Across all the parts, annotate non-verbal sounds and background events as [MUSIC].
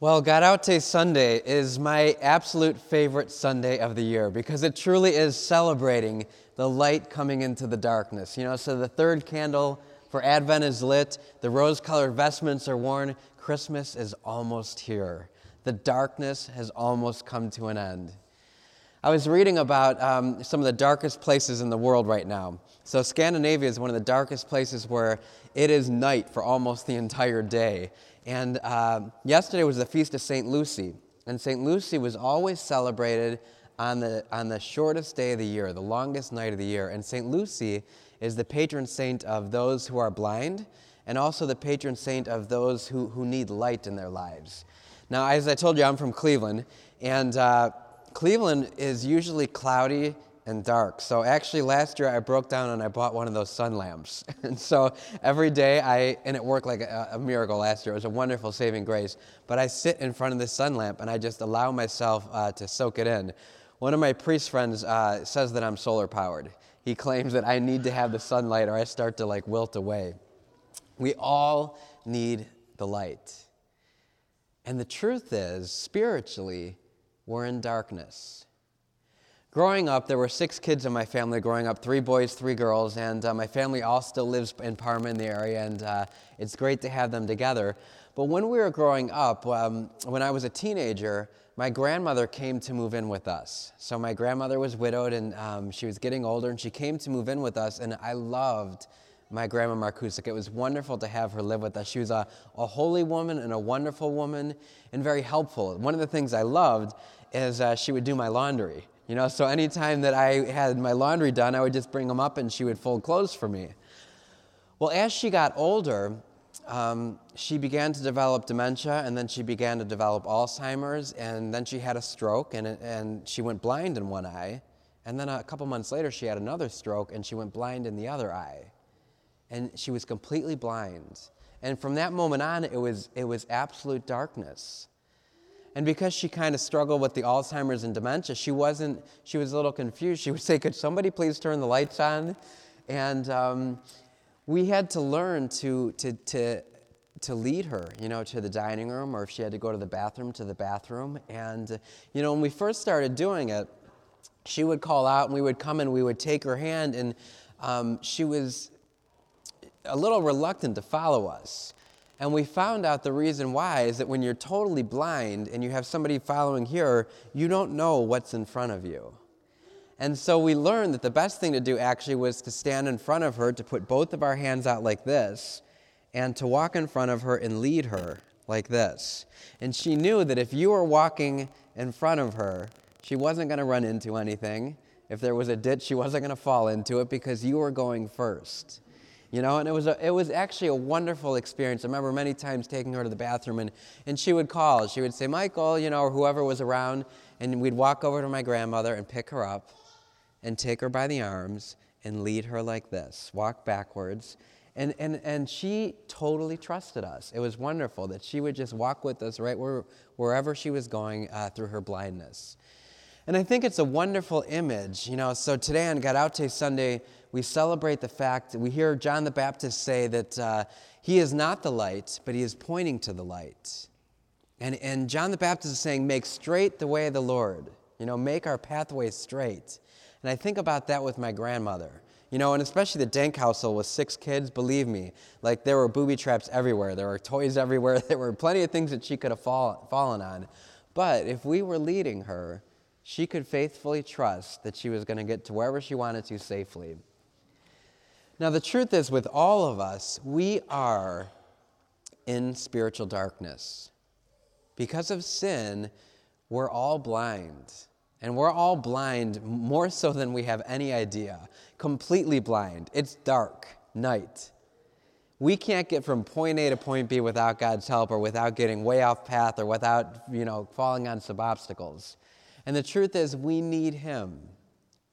Well, Gaudete Sunday is my absolute favorite Sunday of the year because it truly is celebrating the light coming into the darkness. You know, so the third candle for Advent is lit, the rose colored vestments are worn, Christmas is almost here. The darkness has almost come to an end. I was reading about um, some of the darkest places in the world right now. So, Scandinavia is one of the darkest places where it is night for almost the entire day. And uh, yesterday was the feast of St. Lucy. And St. Lucy was always celebrated on the, on the shortest day of the year, the longest night of the year. And St. Lucy is the patron saint of those who are blind and also the patron saint of those who, who need light in their lives. Now, as I told you, I'm from Cleveland. And uh, Cleveland is usually cloudy and dark. So actually, last year I broke down and I bought one of those sun lamps. [LAUGHS] and so every day I, and it worked like a, a, miracle last year. It was a wonderful saving grace. But I sit in front of this sun lamp and I just allow myself uh, to soak it in. One of my priest friends uh, says that I'm solar powered. He claims that I need to have the sunlight or I start to like wilt away. We all need the light. And the truth is, spiritually, we're in darkness. Growing up, there were six kids in my family growing up three boys, three girls, and uh, my family all still lives in Parma in the area, and uh, it's great to have them together. But when we were growing up, um, when I was a teenager, my grandmother came to move in with us. So my grandmother was widowed and um, she was getting older, and she came to move in with us, and I loved my grandma Markusic. It was wonderful to have her live with us. She was a, a holy woman and a wonderful woman and very helpful. One of the things I loved is uh, she would do my laundry. You know, so anytime that I had my laundry done, I would just bring them up and she would fold clothes for me. Well, as she got older, um, she began to develop dementia and then she began to develop Alzheimer's and then she had a stroke and, and she went blind in one eye. And then a couple months later, she had another stroke and she went blind in the other eye. And she was completely blind. And from that moment on, it was, it was absolute darkness. And because she kind of struggled with the Alzheimer's and dementia, she wasn't, she was a little confused. She would say, Could somebody please turn the lights on? And um, we had to learn to, to, to, to lead her, you know, to the dining room, or if she had to go to the bathroom, to the bathroom. And, you know, when we first started doing it, she would call out and we would come and we would take her hand, and um, she was a little reluctant to follow us. And we found out the reason why is that when you're totally blind and you have somebody following here, you don't know what's in front of you. And so we learned that the best thing to do actually was to stand in front of her, to put both of our hands out like this, and to walk in front of her and lead her like this. And she knew that if you were walking in front of her, she wasn't going to run into anything. If there was a ditch, she wasn't going to fall into it because you were going first. You know, and it was, a, it was actually a wonderful experience. I remember many times taking her to the bathroom, and, and she would call. She would say, Michael, you know, or whoever was around, and we'd walk over to my grandmother and pick her up and take her by the arms and lead her like this, walk backwards. And, and, and she totally trusted us. It was wonderful that she would just walk with us right where, wherever she was going uh, through her blindness. And I think it's a wonderful image. You know, so today on Gaudete Sunday, we celebrate the fact, we hear John the Baptist say that uh, he is not the light, but he is pointing to the light. And, and John the Baptist is saying, Make straight the way of the Lord. You know, make our pathway straight. And I think about that with my grandmother. You know, and especially the Denk household with six kids, believe me, like there were booby traps everywhere. There were toys [LAUGHS] everywhere. There were plenty of things that she could have fall, fallen on. But if we were leading her, she could faithfully trust that she was going to get to wherever she wanted to safely. Now, the truth is, with all of us, we are in spiritual darkness. Because of sin, we're all blind. And we're all blind more so than we have any idea. Completely blind. It's dark, night. We can't get from point A to point B without God's help or without getting way off path or without, you know, falling on some obstacles. And the truth is, we need Him.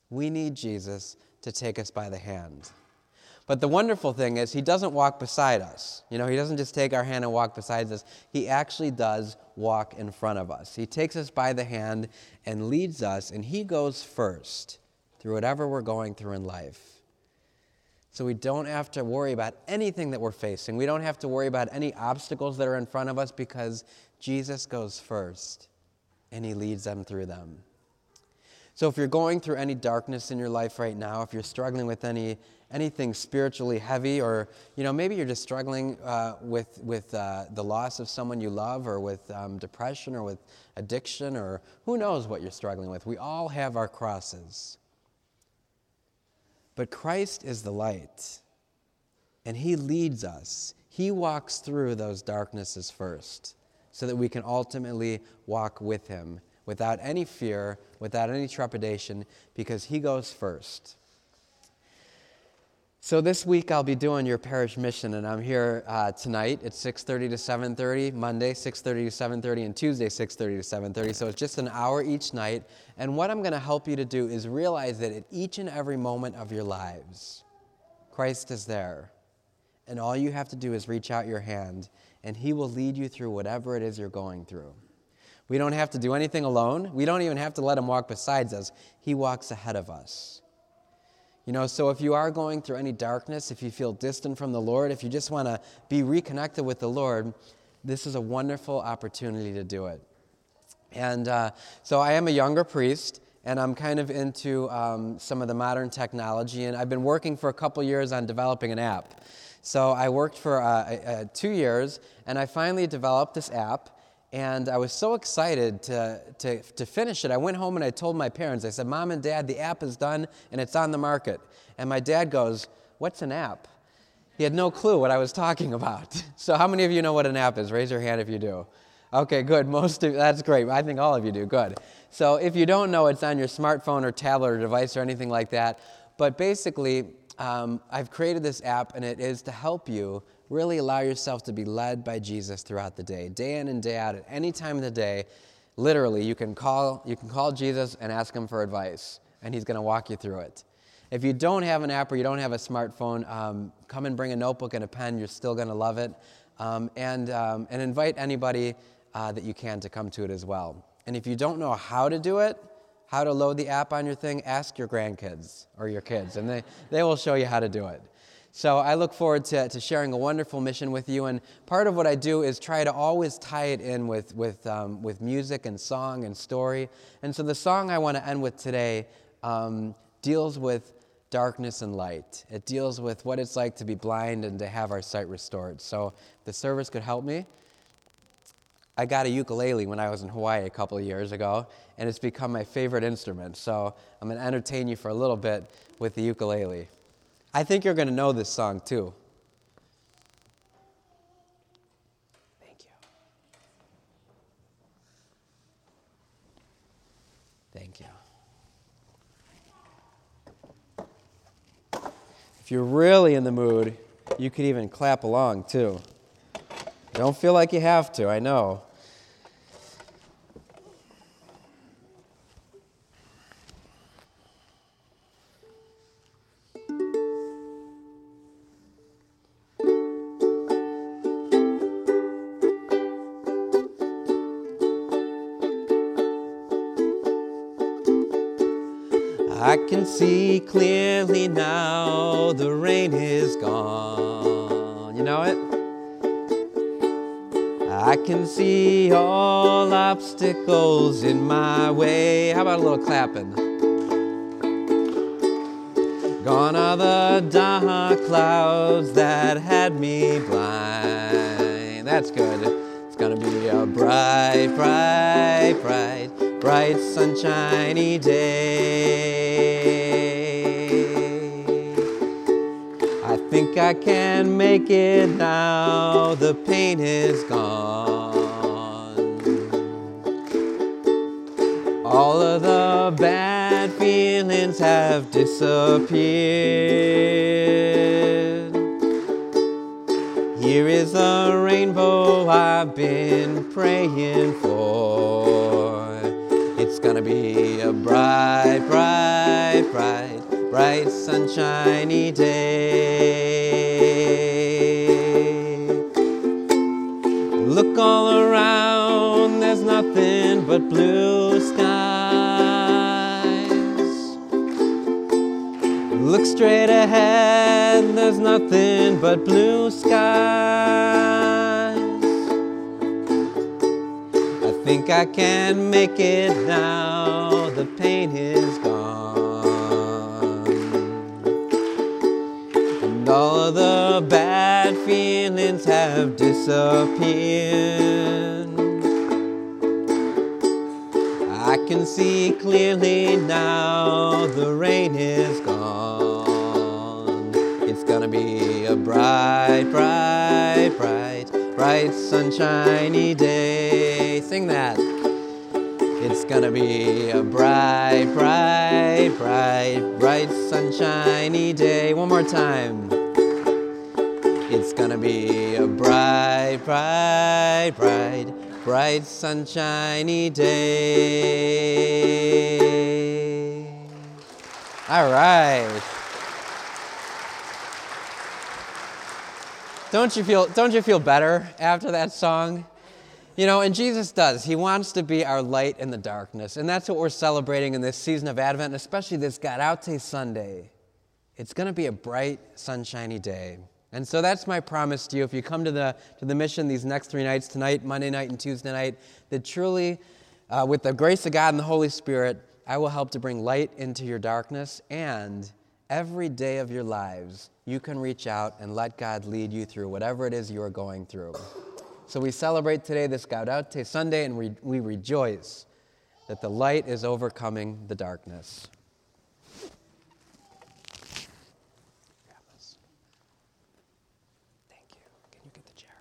We need Jesus to take us by the hand. But the wonderful thing is, he doesn't walk beside us. You know, he doesn't just take our hand and walk beside us. He actually does walk in front of us. He takes us by the hand and leads us, and he goes first through whatever we're going through in life. So we don't have to worry about anything that we're facing. We don't have to worry about any obstacles that are in front of us because Jesus goes first and he leads them through them. So if you're going through any darkness in your life right now, if you're struggling with any anything spiritually heavy, or you know maybe you're just struggling uh, with with uh, the loss of someone you love, or with um, depression, or with addiction, or who knows what you're struggling with. We all have our crosses. But Christ is the light, and He leads us. He walks through those darknesses first, so that we can ultimately walk with Him without any fear, without any trepidation, because He goes first. So this week I'll be doing your parish mission, and I'm here uh, tonight at 6:30 to 7:30, Monday 6:30 to 7:30, and Tuesday 6:30 to 7:30. So it's just an hour each night. And what I'm going to help you to do is realize that at each and every moment of your lives, Christ is there, and all you have to do is reach out your hand, and He will lead you through whatever it is you're going through. We don't have to do anything alone. We don't even have to let him walk beside us. He walks ahead of us. You know, so if you are going through any darkness, if you feel distant from the Lord, if you just want to be reconnected with the Lord, this is a wonderful opportunity to do it. And uh, so I am a younger priest, and I'm kind of into um, some of the modern technology, and I've been working for a couple years on developing an app. So I worked for uh, uh, two years, and I finally developed this app and I was so excited to, to, to finish it. I went home and I told my parents, I said, Mom and Dad, the app is done and it's on the market. And my dad goes, What's an app? He had no clue what I was talking about. [LAUGHS] So, how many of you know what an app is? Raise your hand if you do. Okay, good. Most of that's great. I think all of you do. Good. So, if you don't know, it's on your smartphone or tablet or device or anything like that. But basically, um, I've created this app, and it is to help you really allow yourself to be led by Jesus throughout the day, day in and day out, at any time of the day. Literally, you can call, you can call Jesus and ask him for advice, and he's going to walk you through it. If you don't have an app or you don't have a smartphone, um, come and bring a notebook and a pen. You're still going to love it. Um, and, um, and invite anybody uh, that you can to come to it as well. And if you don't know how to do it, how to load the app on your thing, ask your grandkids or your kids, and they, they will show you how to do it. So I look forward to, to sharing a wonderful mission with you. And part of what I do is try to always tie it in with, with, um, with music and song and story. And so the song I want to end with today um, deals with darkness and light. It deals with what it's like to be blind and to have our sight restored. So the service could help me. I got a ukulele when I was in Hawaii a couple of years ago, and it's become my favorite instrument. So I'm going to entertain you for a little bit with the ukulele. I think you're going to know this song too. Thank you. Thank you. If you're really in the mood, you could even clap along too. Don't feel like you have to, I know. I can see clearly now the rain is gone. You know it? I can see all obstacles in my way. How about a little clapping? Gone are the dark clouds that had me blind. That's good. It's gonna be a bright, bright, bright, bright, sunshiny day. I can make it now. The pain is gone. All of the bad feelings have disappeared. Here is the rainbow I've been praying for. It's gonna be a bright, bright, bright, bright, sunshiny day. Look all around, there's nothing but blue skies. Look straight ahead, there's nothing but blue skies. I think I can make it now, And all the bad feelings have disappeared. I can see clearly now the rain is gone. It's gonna be a bright, bright, bright, bright, sunshiny day. Sing that. It's gonna be a bright, bright, bright, bright, sunshiny day. One more time. It's gonna be a bright, bright, bright, bright, sunshiny day. All right. Don't you feel don't you feel better after that song? You know, and Jesus does. He wants to be our light in the darkness. And that's what we're celebrating in this season of Advent, and especially this Gaudete Sunday. It's going to be a bright, sunshiny day. And so that's my promise to you. If you come to the, to the mission these next three nights, tonight, Monday night, and Tuesday night, that truly, uh, with the grace of God and the Holy Spirit, I will help to bring light into your darkness. And every day of your lives, you can reach out and let God lead you through whatever it is you are going through. So we celebrate today this Gaudete Sunday and we, we rejoice that the light is overcoming the darkness. Thank you. Can you get the chair?